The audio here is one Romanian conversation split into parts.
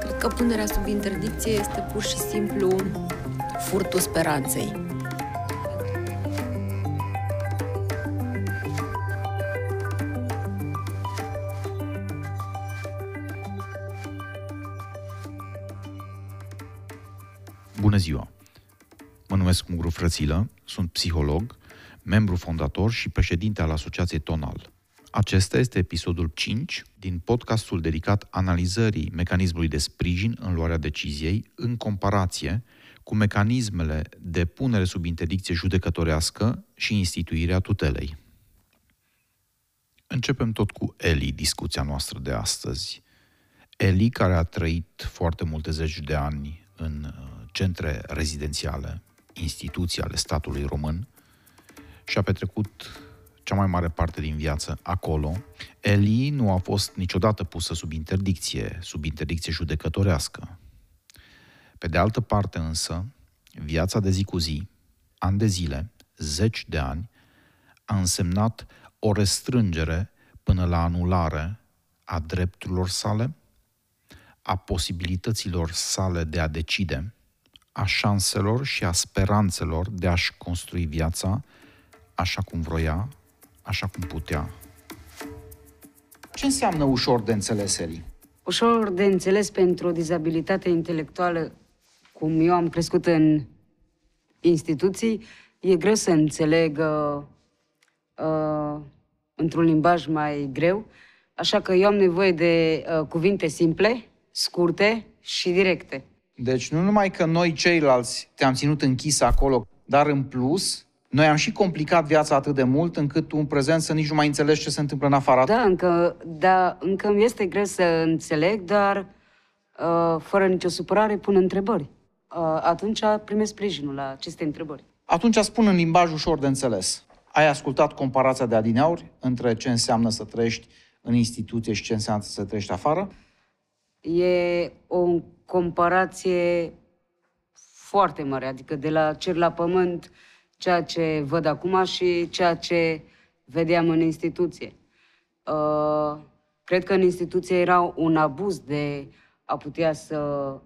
Cred că punerea sub interdicție este pur și simplu furtul speranței. Bună ziua! Mă numesc Mugru Frățilă, sunt psiholog, membru fondator și președinte al Asociației Tonal. Acesta este episodul 5 din podcastul dedicat analizării mecanismului de sprijin în luarea deciziei în comparație cu mecanismele de punere sub interdicție judecătorească și instituirea tutelei. Începem tot cu Eli, discuția noastră de astăzi. Eli, care a trăit foarte multe zeci de ani în uh, centre rezidențiale, instituții ale statului român și a petrecut cea mai mare parte din viață acolo, Eli nu a fost niciodată pusă sub interdicție, sub interdicție judecătorească. Pe de altă parte însă, viața de zi cu zi, ani de zile, zeci de ani, a însemnat o restrângere până la anulare a drepturilor sale, a posibilităților sale de a decide, a șanselor și a speranțelor de a-și construi viața așa cum vroia, așa cum putea. Ce înseamnă ușor de înțeles, Eli? Ușor de înțeles pentru o dizabilitate intelectuală, cum eu am crescut în instituții, e greu să înțeleg uh, uh, într-un limbaj mai greu, așa că eu am nevoie de uh, cuvinte simple, scurte și directe. Deci nu numai că noi ceilalți te-am ținut închis acolo, dar în plus, noi am și complicat viața atât de mult încât tu în prezent să nici nu mai înțelegi ce se întâmplă în afara Da, încă, da, încă îmi este greu să înțeleg, dar uh, fără nicio supărare pun întrebări. Uh, atunci primesc sprijinul la aceste întrebări. Atunci spun în limbaj ușor de înțeles. Ai ascultat comparația de adineauri între ce înseamnă să trăiești în instituție și ce înseamnă să trăiești afară? E o comparație foarte mare, adică de la cer la pământ, ceea ce văd acum și ceea ce vedeam în instituție. Uh, cred că în instituție era un abuz de a putea să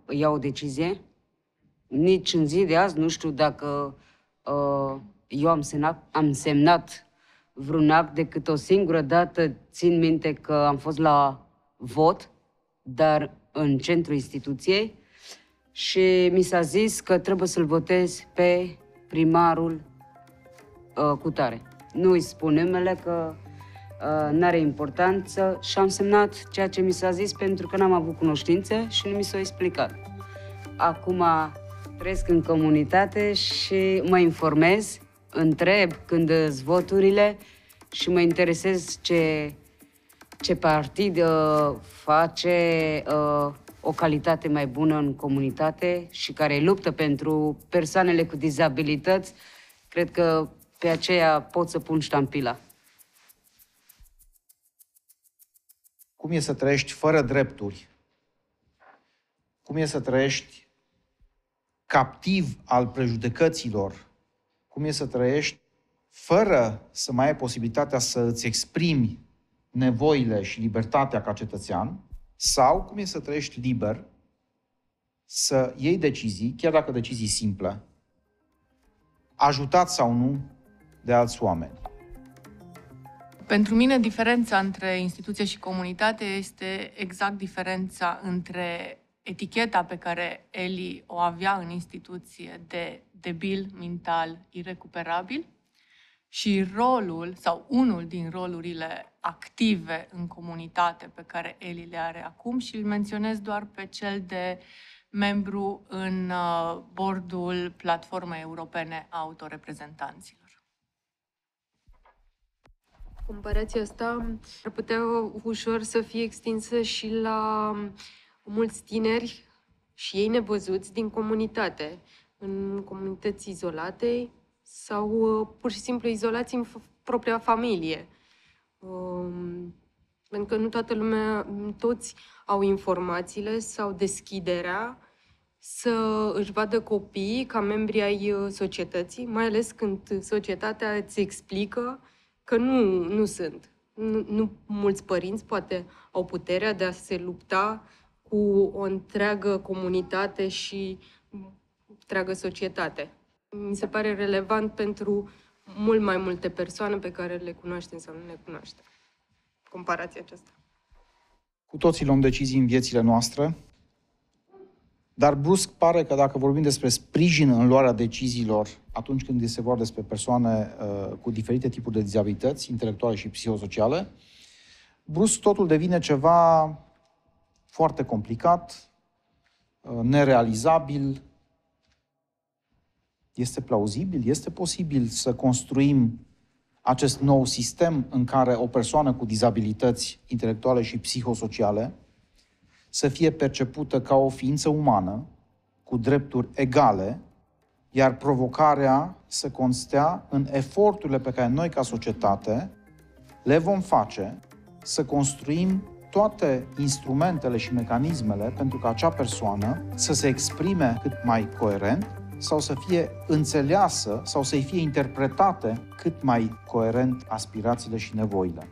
iau o decizie. Nici în zi de azi nu știu dacă uh, eu am semnat, am semnat vreun act decât o singură dată. Țin minte că am fost la vot, dar în centrul instituției și mi s-a zis că trebuie să-l votez pe primarul uh, cu tare. Nu îi spun numele că uh, nu are importanță și am semnat ceea ce mi s-a zis pentru că n-am avut cunoștințe și nu mi s-a explicat. Acum trăiesc în comunitate și mă informez, întreb când sunt voturile și mă interesez ce, ce partid uh, face uh, o calitate mai bună în comunitate și care luptă pentru persoanele cu dizabilități, cred că pe aceea pot să pun ștampila. Cum e să trăiești fără drepturi? Cum e să trăiești captiv al prejudecăților? Cum e să trăiești fără să mai ai posibilitatea să îți exprimi nevoile și libertatea ca cetățean? Sau cum e să trăiești liber, să iei decizii, chiar dacă decizii simple, ajutat sau nu de alți oameni. Pentru mine, diferența între instituție și comunitate este exact diferența între eticheta pe care Eli o avea în instituție de debil mental irecuperabil și rolul sau unul din rolurile active în comunitate pe care Eli le are acum și îl menționez doar pe cel de membru în uh, bordul Platformei Europene a Autoreprezentanților. Comparația asta ar putea ușor să fie extinsă și la mulți tineri și ei nevăzuți din comunitate, în comunități izolate sau uh, pur și simplu izolați în propria familie. Um, pentru că nu toată lumea, toți au informațiile sau deschiderea să își vadă copiii ca membri ai uh, societății, mai ales când societatea îți explică că nu, nu sunt. Nu, nu mulți părinți poate au puterea de a se lupta cu o întreagă comunitate și întreagă societate. Mi se pare relevant pentru mult mai multe persoane pe care le cunoaștem sau nu le cunoaștem. Comparația aceasta. Cu toții luăm decizii în viețile noastre, dar brusc pare că dacă vorbim despre sprijin în luarea deciziilor atunci când este vorba despre persoane uh, cu diferite tipuri de dizabilități intelectuale și psihosociale, brusc totul devine ceva foarte complicat, uh, nerealizabil. Este plauzibil? Este posibil să construim acest nou sistem în care o persoană cu dizabilități intelectuale și psihosociale să fie percepută ca o ființă umană, cu drepturi egale, iar provocarea să constea în eforturile pe care noi, ca societate, le vom face să construim toate instrumentele și mecanismele pentru ca acea persoană să se exprime cât mai coerent sau să fie înțeleasă sau să-i fie interpretate cât mai coerent aspirațiile și nevoile.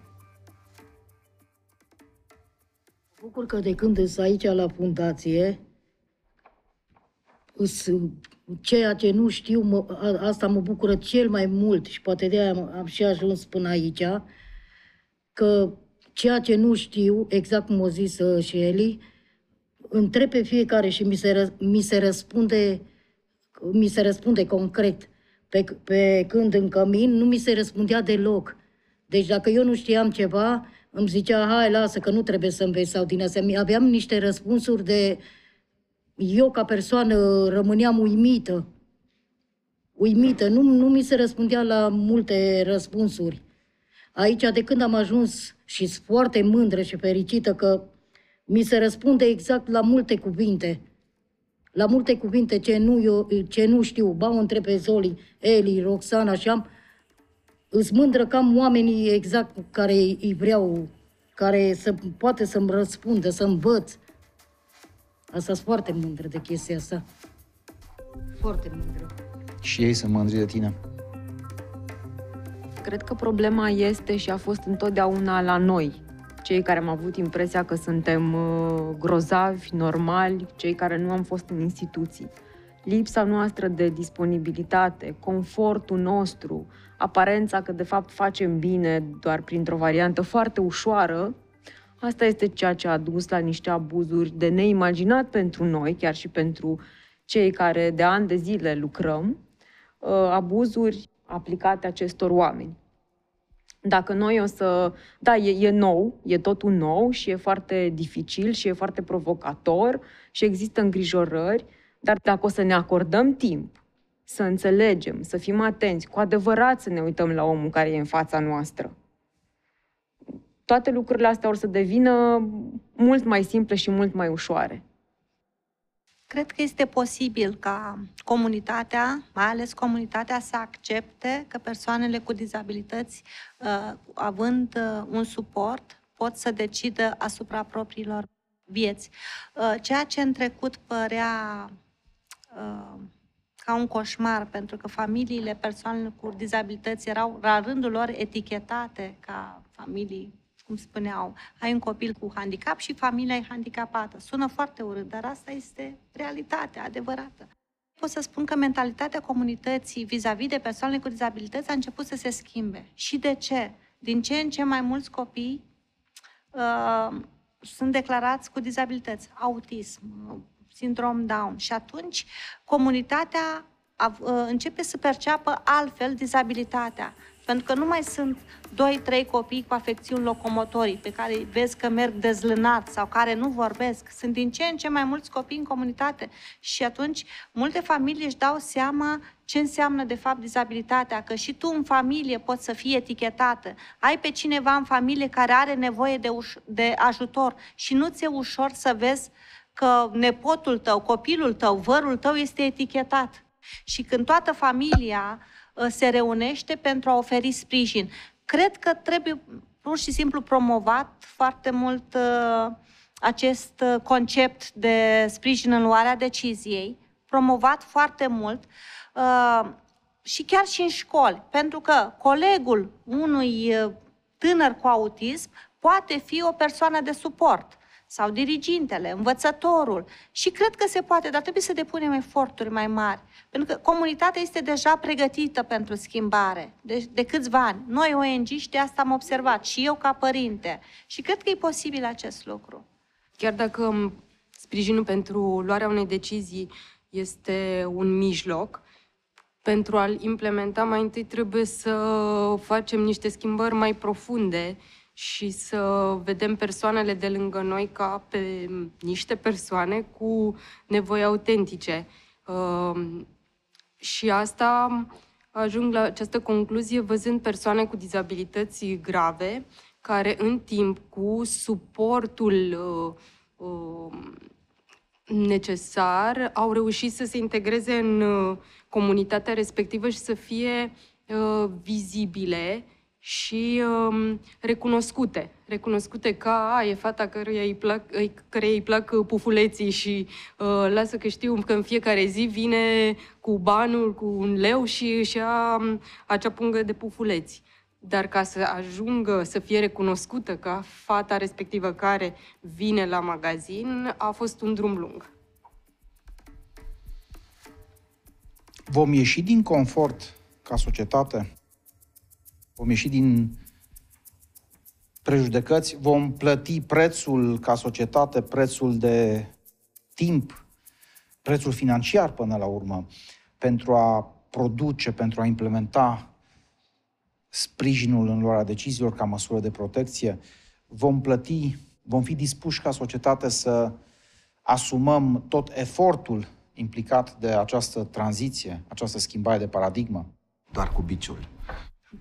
Bucur că de când sunt aici la fundație, ceea ce nu știu, mă, asta mă bucură cel mai mult și poate de aia am și ajuns până aici, că ceea ce nu știu, exact cum o zis uh, și Eli, întreb pe fiecare și mi se, mi se răspunde mi se răspunde concret. Pe, pe când în cămin nu mi se răspundea deloc. Deci dacă eu nu știam ceva, îmi zicea, hai, lasă, că nu trebuie să înveți sau din astea. Aveam niște răspunsuri de... Eu, ca persoană, rămâneam uimită. Uimită. Nu, nu mi se răspundea la multe răspunsuri. Aici, de când am ajuns și sunt foarte mândră și fericită că mi se răspunde exact la multe cuvinte la multe cuvinte ce nu, eu, ce nu știu, ba o întreb pe Zoli, Eli, Roxana și am, îți mândră cam oamenii exact care îi vreau, care să poate să-mi răspundă, să învăț. Asta sunt foarte mândră de chestia asta. Foarte mândră. Și ei sunt mândri de tine. Cred că problema este și a fost întotdeauna la noi, cei care am avut impresia că suntem uh, grozavi, normali, cei care nu am fost în instituții. Lipsa noastră de disponibilitate, confortul nostru, aparența că de fapt facem bine doar printr-o variantă foarte ușoară, asta este ceea ce a dus la niște abuzuri de neimaginat pentru noi, chiar și pentru cei care de ani de zile lucrăm, uh, abuzuri aplicate acestor oameni. Dacă noi o să... Da, e, e nou, e totul nou și e foarte dificil și e foarte provocator și există îngrijorări, dar dacă o să ne acordăm timp să înțelegem, să fim atenți, cu adevărat să ne uităm la omul care e în fața noastră, toate lucrurile astea or să devină mult mai simple și mult mai ușoare. Cred că este posibil ca comunitatea, mai ales comunitatea, să accepte că persoanele cu dizabilități, uh, având uh, un suport, pot să decidă asupra propriilor vieți. Uh, ceea ce în trecut părea ca un coșmar, pentru că familiile persoanelor cu dizabilități erau, la rândul lor, etichetate ca familii cum spuneau, ai un copil cu handicap și familia e handicapată. Sună foarte urât, dar asta este realitatea adevărată. Pot să spun că mentalitatea comunității vis-a-vis de persoanele cu dizabilități a început să se schimbe. Și de ce? Din ce în ce mai mulți copii uh, sunt declarați cu dizabilități, autism, sindrom Down. Și atunci comunitatea uh, începe să perceapă altfel dizabilitatea. Pentru că nu mai sunt 2-3 copii cu afecțiuni locomotorii pe care vezi că merg dezlânat sau care nu vorbesc. Sunt din ce în ce mai mulți copii în comunitate și atunci multe familii își dau seama ce înseamnă de fapt dizabilitatea, că și tu în familie poți să fii etichetată. Ai pe cineva în familie care are nevoie de, uș- de ajutor și nu ți-e ușor să vezi că nepotul tău, copilul tău, vărul tău este etichetat. Și când toată familia Uh, se reunește pentru a oferi sprijin. Cred că trebuie pur și simplu promovat foarte mult uh, acest uh, concept de sprijin în luarea deciziei, promovat foarte mult uh, și chiar și în școli, pentru că colegul unui uh, tânăr cu autism poate fi o persoană de suport sau dirigintele, învățătorul. Și cred că se poate, dar trebuie să depunem eforturi mai mari. Pentru că comunitatea este deja pregătită pentru schimbare de, de câțiva ani. Noi, ONG, și de asta am observat, și eu ca părinte. Și cred că e posibil acest lucru. Chiar dacă sprijinul pentru luarea unei decizii este un mijloc, pentru a-l implementa mai întâi trebuie să facem niște schimbări mai profunde și să vedem persoanele de lângă noi ca pe niște persoane cu nevoi autentice. Uh, și asta ajung la această concluzie văzând persoane cu dizabilități grave care în timp cu suportul uh, uh, necesar au reușit să se integreze în uh, comunitatea respectivă și să fie uh, vizibile și um, recunoscute. Recunoscute ca a, e fata căreia îi plac, căreia îi plac pufuleții și uh, lasă că știu că în fiecare zi vine cu banul, cu un leu și își ia um, acea pungă de pufuleți. Dar ca să ajungă să fie recunoscută ca fata respectivă care vine la magazin, a fost un drum lung. Vom ieși din confort ca societate? Vom ieși din prejudecăți? Vom plăti prețul ca societate, prețul de timp, prețul financiar până la urmă, pentru a produce, pentru a implementa sprijinul în luarea deciziilor ca măsură de protecție, vom plăti, vom fi dispuși ca societate să asumăm tot efortul implicat de această tranziție, această schimbare de paradigmă? Doar cu biciul.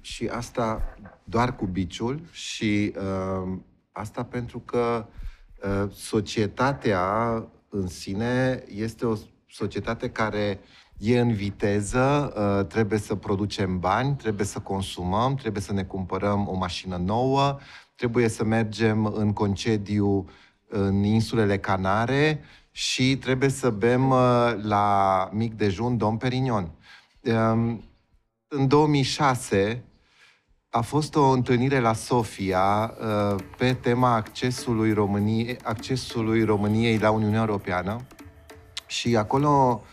Și asta doar cu biciul și uh, asta pentru că uh, societatea în sine este o societate care e în viteză, uh, trebuie să producem bani, trebuie să consumăm, trebuie să ne cumpărăm o mașină nouă, trebuie să mergem în concediu în insulele Canare și trebuie să bem uh, la mic dejun Dom Perignon. Um, în 2006 a fost o întâlnire la Sofia uh, pe tema accesului României, accesului României la Uniunea Europeană. Și acolo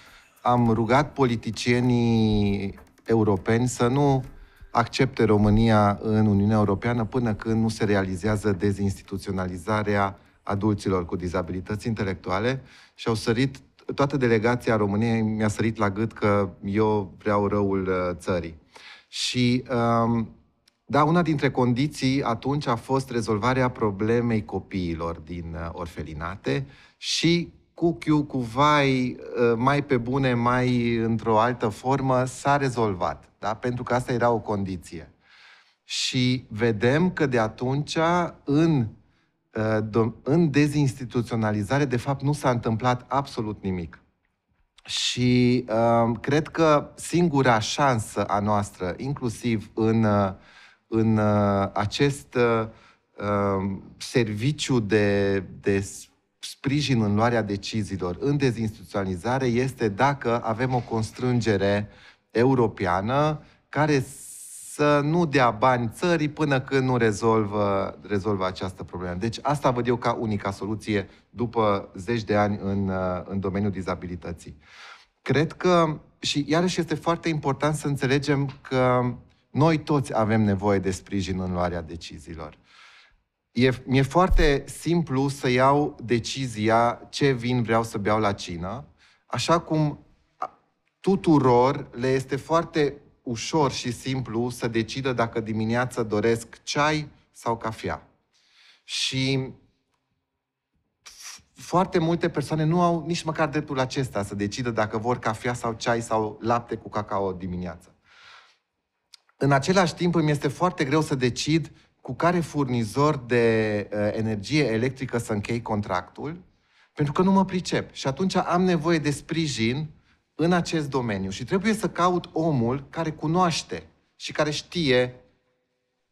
am rugat politicienii europeni să nu accepte România în Uniunea Europeană până când nu se realizează dezinstituționalizarea adulților cu dizabilități intelectuale și au sărit, toată delegația României mi-a sărit la gât că eu vreau răul uh, țării. Și um, da, una dintre condiții atunci a fost rezolvarea problemei copiilor din uh, orfelinate și cu chiu, cu vai, uh, mai pe bune, mai într-o altă formă, s-a rezolvat. Da? Pentru că asta era o condiție. Și vedem că de atunci, în Uh, în dezinstituționalizare, de fapt, nu s-a întâmplat absolut nimic. Și uh, cred că singura șansă a noastră, inclusiv în, uh, în uh, acest uh, um, serviciu de, de sprijin în luarea deciziilor, în dezinstituționalizare, este dacă avem o constrângere europeană care să nu dea bani țării până când nu rezolvă, rezolvă această problemă. Deci asta văd eu ca unica soluție după zeci de ani în, în domeniul dizabilității. Cred că, și iarăși este foarte important să înțelegem că noi toți avem nevoie de sprijin în luarea deciziilor. E, mi-e foarte simplu să iau decizia ce vin vreau să beau la cină, așa cum tuturor le este foarte ușor și simplu să decidă dacă dimineața doresc ceai sau cafea. Și foarte multe persoane nu au nici măcar dreptul acesta să decidă dacă vor cafea sau ceai sau lapte cu cacao dimineața. În același timp îmi este foarte greu să decid cu care furnizor de uh, energie electrică să închei contractul, pentru că nu mă pricep. Și atunci am nevoie de sprijin în acest domeniu și trebuie să caut omul care cunoaște și care știe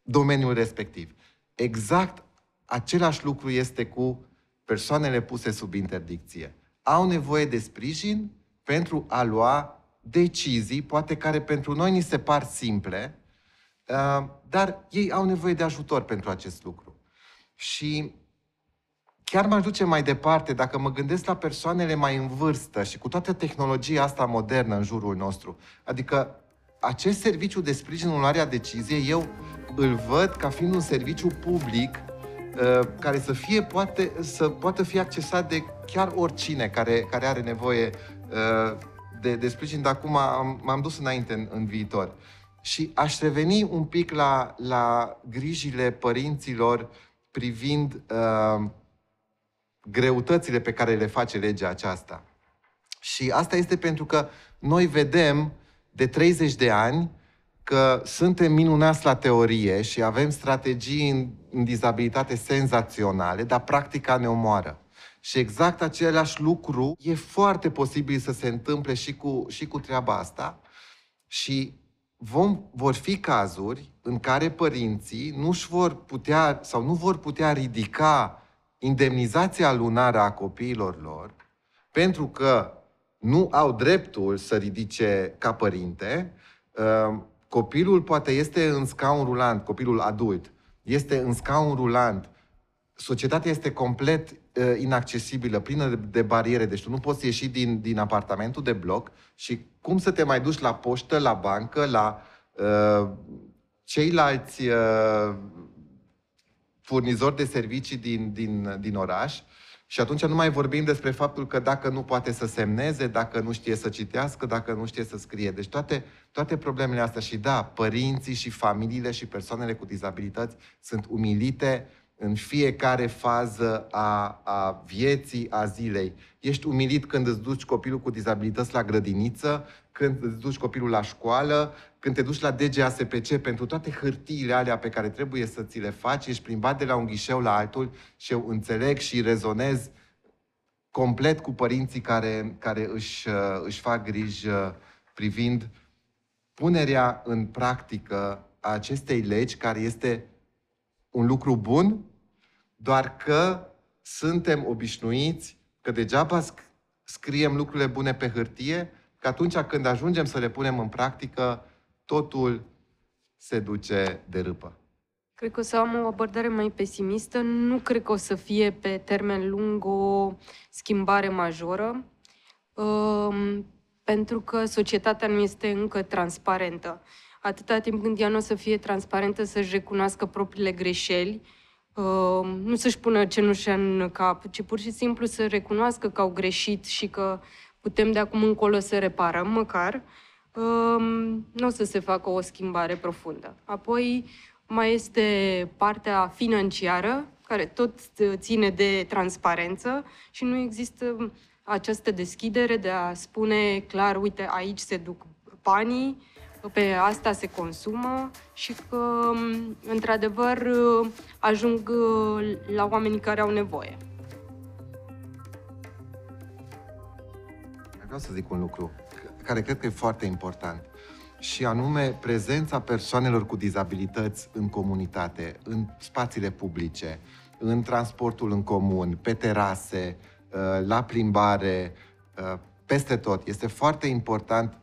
domeniul respectiv. Exact același lucru este cu persoanele puse sub interdicție au nevoie de sprijin pentru a lua decizii, poate care pentru noi ni se par simple, uh, dar ei au nevoie de ajutor pentru acest lucru. Și chiar m-aș duce mai departe, dacă mă gândesc la persoanele mai în vârstă și cu toată tehnologia asta modernă în jurul nostru, adică acest serviciu de sprijin în luarea deciziei, eu îl văd ca fiind un serviciu public uh, care să fie poate, să poată fi accesat de chiar oricine care, care are nevoie uh, de, de sprijin, dar acum am, m-am dus înainte în, în viitor. Și aș reveni un pic la, la grijile părinților privind uh, greutățile pe care le face legea aceasta. Și asta este pentru că noi vedem de 30 de ani că suntem minunați la teorie și avem strategii în, în dizabilitate senzaționale, dar practica ne omoară. Și exact același lucru e foarte posibil să se întâmple și cu, și cu treaba asta. Și vom, vor fi cazuri în care părinții nu își vor putea sau nu vor putea ridica indemnizația lunară a copiilor lor pentru că nu au dreptul să ridice ca părinte. Ă, copilul poate este în scaun rulant, copilul adult, este în scaun rulant, societatea este complet uh, inaccesibilă, plină de, de bariere, deci tu nu poți ieși din, din apartamentul de bloc și cum să te mai duci la poștă, la bancă, la uh, ceilalți uh, furnizori de servicii din, din, din oraș. Și atunci nu mai vorbim despre faptul că dacă nu poate să semneze, dacă nu știe să citească, dacă nu știe să scrie. Deci toate, toate problemele astea și da, părinții și familiile și persoanele cu dizabilități sunt umilite în fiecare fază a, a vieții, a zilei. Ești umilit când îți duci copilul cu dizabilități la grădiniță, când îți duci copilul la școală, când te duci la DGASPC pentru toate hârtiile alea pe care trebuie să ți le faci, ești plimbat de la un ghișeu la altul și eu înțeleg și rezonez complet cu părinții care, care își, își fac griji privind punerea în practică a acestei legi, care este un lucru bun, doar că suntem obișnuiți că degeaba scriem lucrurile bune pe hârtie, că atunci când ajungem să le punem în practică, totul se duce de râpă. Cred că o să am o abordare mai pesimistă. Nu cred că o să fie pe termen lung o schimbare majoră, um, pentru că societatea nu este încă transparentă. Atâta timp când ea nu o să fie transparentă, să-și recunoască propriile greșeli, um, nu să-și pună cenușa în cap, ci pur și simplu să recunoască că au greșit și că putem de acum încolo să reparăm măcar, nu o să se facă o schimbare profundă. Apoi mai este partea financiară, care tot ține de transparență și nu există această deschidere de a spune clar, uite, aici se duc banii, pe asta se consumă și că, într-adevăr, ajung la oamenii care au nevoie. Vreau să zic un lucru care cred că e foarte important și anume prezența persoanelor cu dizabilități în comunitate, în spațiile publice, în transportul în comun, pe terase, uh, la plimbare, uh, peste tot. Este foarte important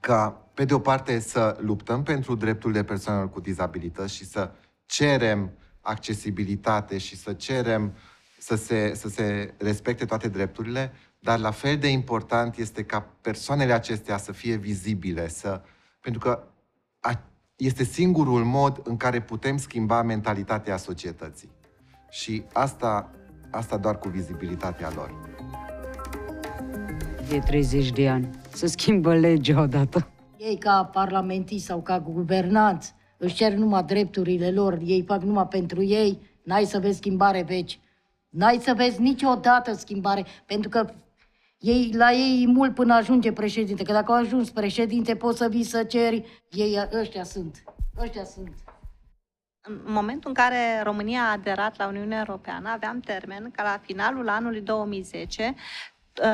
ca, pe de o parte, să luptăm pentru drepturile persoanelor cu dizabilități și să cerem accesibilitate și să cerem să se, să se respecte toate drepturile, dar la fel de important este ca persoanele acestea să fie vizibile, să... pentru că a, este singurul mod în care putem schimba mentalitatea societății. Și asta, asta doar cu vizibilitatea lor. De 30 de ani. Să schimbă legea odată. Ei ca parlamentiști sau ca guvernanți își cer numai drepturile lor, ei fac numai pentru ei, n-ai să vezi schimbare veci. N-ai să vezi niciodată schimbare, pentru că ei, la ei e mult până ajunge președinte, că dacă au ajuns președinte poți să vii să ceri, ei ăștia sunt, ăștia sunt. În momentul în care România a aderat la Uniunea Europeană, aveam termen ca la finalul anului 2010 Ă,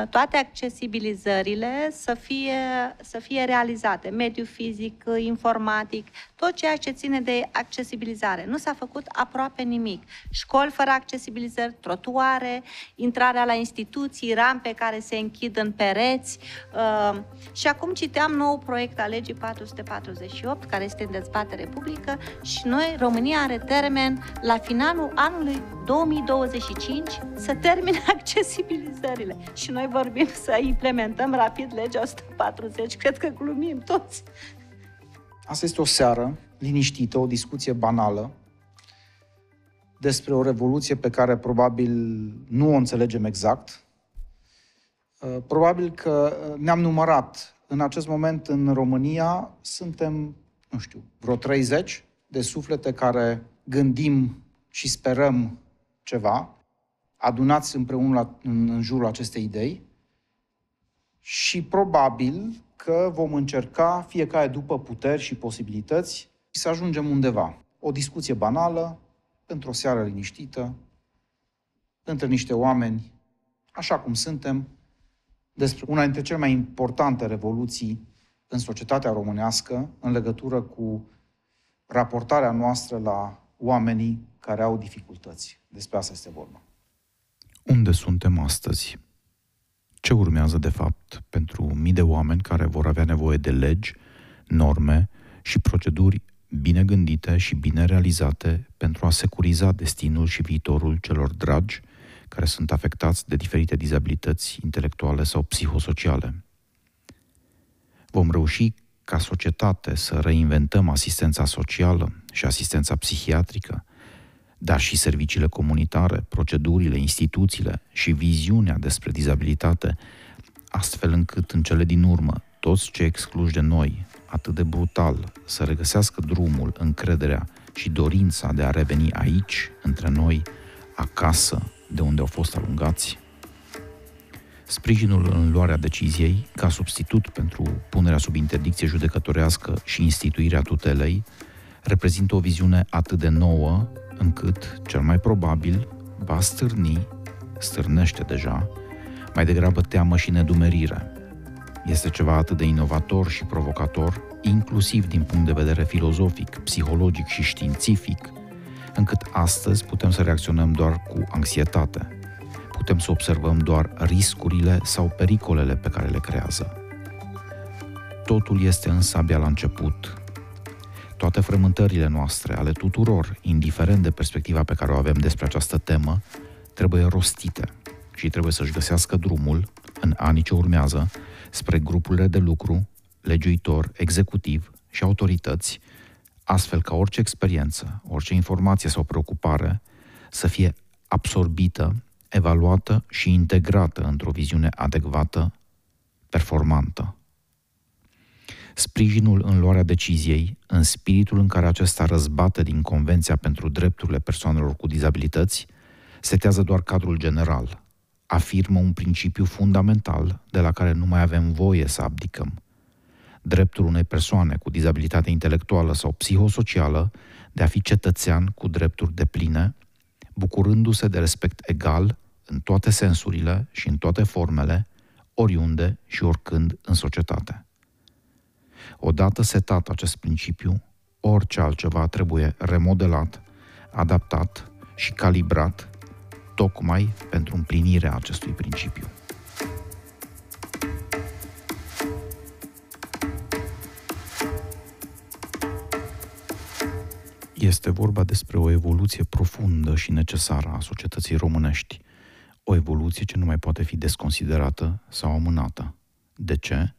toate accesibilizările să fie, să fie realizate. Mediu fizic, informatic, tot ceea ce ține de accesibilizare. Nu s-a făcut aproape nimic. Școli fără accesibilizări, trotuare, intrarea la instituții, rampe care se închid în pereți. Ă, și acum citeam nou proiect al legii 448, care este în dezbatere publică și noi, România are termen la finalul anului 2025 să termine accesibilizările. Și noi vorbim să implementăm rapid legea 140. Cred că glumim toți. Asta este o seară liniștită, o discuție banală despre o revoluție pe care probabil nu o înțelegem exact. Uh, probabil că uh, ne-am numărat în acest moment în România, suntem, nu știu, vreo 30 de suflete care gândim și sperăm ceva, adunați împreună la, în, în jurul acestei idei și probabil că vom încerca, fiecare după puteri și posibilități, să ajungem undeva. O discuție banală, într-o seară liniștită, între niște oameni, așa cum suntem, despre una dintre cele mai importante revoluții în societatea românească în legătură cu raportarea noastră la oamenii care au dificultăți. Despre asta este vorba. Unde suntem astăzi? Ce urmează, de fapt, pentru mii de oameni care vor avea nevoie de legi, norme și proceduri bine gândite și bine realizate pentru a securiza destinul și viitorul celor dragi care sunt afectați de diferite dizabilități intelectuale sau psihosociale. Vom reuși ca societate să reinventăm asistența socială și asistența psihiatrică, dar și serviciile comunitare, procedurile, instituțiile și viziunea despre dizabilitate, astfel încât în cele din urmă toți cei excluși de noi, atât de brutal, să regăsească drumul, încrederea și dorința de a reveni aici, între noi, acasă, de unde au fost alungați? Sprijinul în luarea deciziei, ca substitut pentru punerea sub interdicție judecătorească și instituirea tutelei, reprezintă o viziune atât de nouă încât, cel mai probabil, va stârni, stârnește deja, mai degrabă teamă și nedumerire. Este ceva atât de inovator și provocator, inclusiv din punct de vedere filozofic, psihologic și științific, încât astăzi putem să reacționăm doar cu anxietate. Putem să observăm doar riscurile sau pericolele pe care le creează. Totul este însă abia la început toate frământările noastre, ale tuturor, indiferent de perspectiva pe care o avem despre această temă, trebuie rostite și trebuie să-și găsească drumul, în anii ce urmează, spre grupurile de lucru, legiuitor, executiv și autorități, astfel ca orice experiență, orice informație sau preocupare să fie absorbită, evaluată și integrată într-o viziune adecvată, performantă sprijinul în luarea deciziei, în spiritul în care acesta răzbate din Convenția pentru Drepturile Persoanelor cu Dizabilități, setează doar cadrul general, afirmă un principiu fundamental de la care nu mai avem voie să abdicăm. Dreptul unei persoane cu dizabilitate intelectuală sau psihosocială de a fi cetățean cu drepturi de pline, bucurându-se de respect egal în toate sensurile și în toate formele, oriunde și oricând în societate. Odată setat acest principiu, orice altceva trebuie remodelat, adaptat și calibrat tocmai pentru împlinirea acestui principiu. Este vorba despre o evoluție profundă și necesară a societății românești, o evoluție ce nu mai poate fi desconsiderată sau amânată. De ce?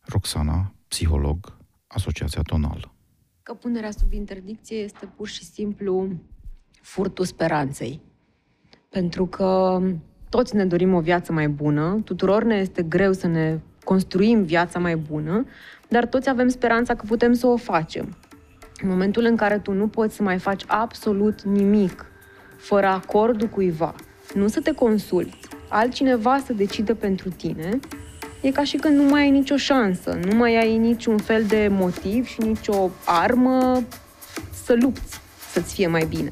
Roxana psiholog, Asociația Tonal. Că punerea sub interdicție este pur și simplu furtul speranței. Pentru că toți ne dorim o viață mai bună, tuturor ne este greu să ne construim viața mai bună, dar toți avem speranța că putem să o facem. În momentul în care tu nu poți să mai faci absolut nimic fără acordul cuiva, nu să te consulți, altcineva să decide pentru tine, e ca și când nu mai ai nicio șansă, nu mai ai niciun fel de motiv și nicio armă să lupți să-ți fie mai bine.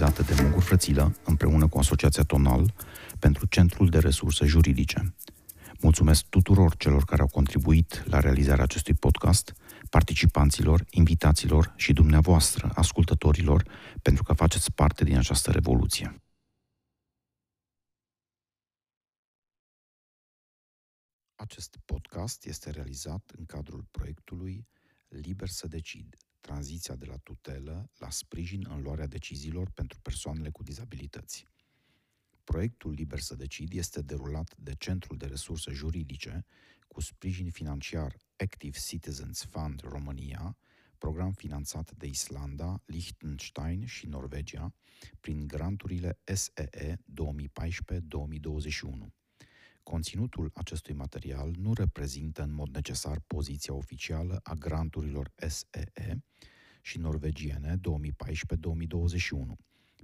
Au fost realizate de Mungur Frățilă împreună cu Asociația Tonal pentru Centrul de Resurse Juridice. Mulțumesc tuturor celor care au contribuit la realizarea acestui podcast, participanților, invitaților și dumneavoastră, ascultătorilor, pentru că faceți parte din această revoluție. Acest podcast este realizat în cadrul proiectului Liber să decid, tranziția de la tutelă la sprijin în luarea deciziilor pentru persoanele cu dizabilități. Proiectul Liber să decid este derulat de Centrul de Resurse Juridice cu sprijin financiar Active Citizens Fund România, program finanțat de Islanda, Liechtenstein și Norvegia prin granturile SEE 2014-2021. Conținutul acestui material nu reprezintă în mod necesar poziția oficială a granturilor SEE și norvegiene 2014-2021.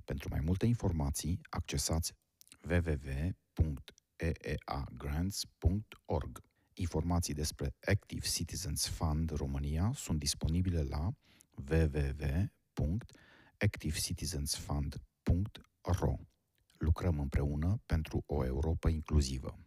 Pentru mai multe informații, accesați www.eeagrants.org. Informații despre Active Citizens Fund România sunt disponibile la www.activecitizensfund.ro. Lucrăm împreună pentru o Europa inclusivă.